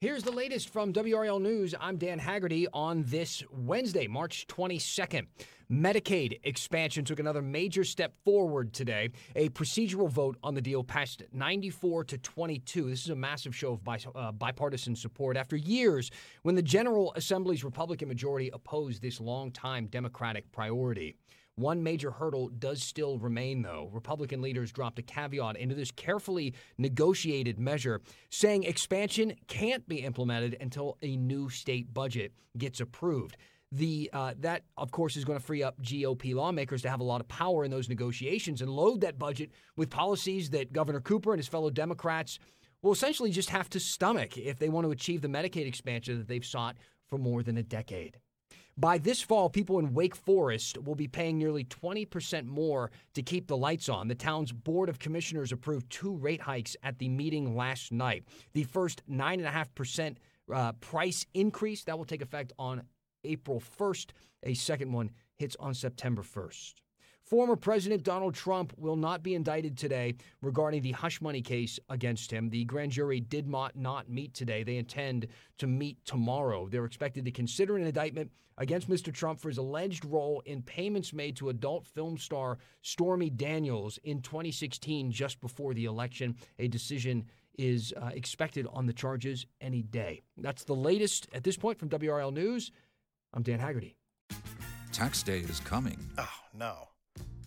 Here's the latest from WRAL News. I'm Dan Haggerty on this Wednesday, March 22nd. Medicaid expansion took another major step forward today. A procedural vote on the deal passed 94 to 22. This is a massive show of uh, bipartisan support after years when the General Assembly's Republican majority opposed this longtime Democratic priority. One major hurdle does still remain, though. Republican leaders dropped a caveat into this carefully negotiated measure, saying expansion can't be implemented until a new state budget gets approved. The uh, that of course is going to free up GOP lawmakers to have a lot of power in those negotiations and load that budget with policies that Governor Cooper and his fellow Democrats will essentially just have to stomach if they want to achieve the Medicaid expansion that they've sought for more than a decade. By this fall, people in Wake Forest will be paying nearly 20% more to keep the lights on. The town's Board of Commissioners approved two rate hikes at the meeting last night. The first 9.5% uh, price increase that will take effect on April 1st. A second one hits on September 1st. Former President Donald Trump will not be indicted today regarding the hush money case against him. The grand jury did not, not meet today. They intend to meet tomorrow. They're expected to consider an indictment against Mr. Trump for his alleged role in payments made to adult film star Stormy Daniels in 2016, just before the election. A decision is uh, expected on the charges any day. That's the latest at this point from WRAL News. I'm Dan Haggerty. Tax day is coming. Oh, no.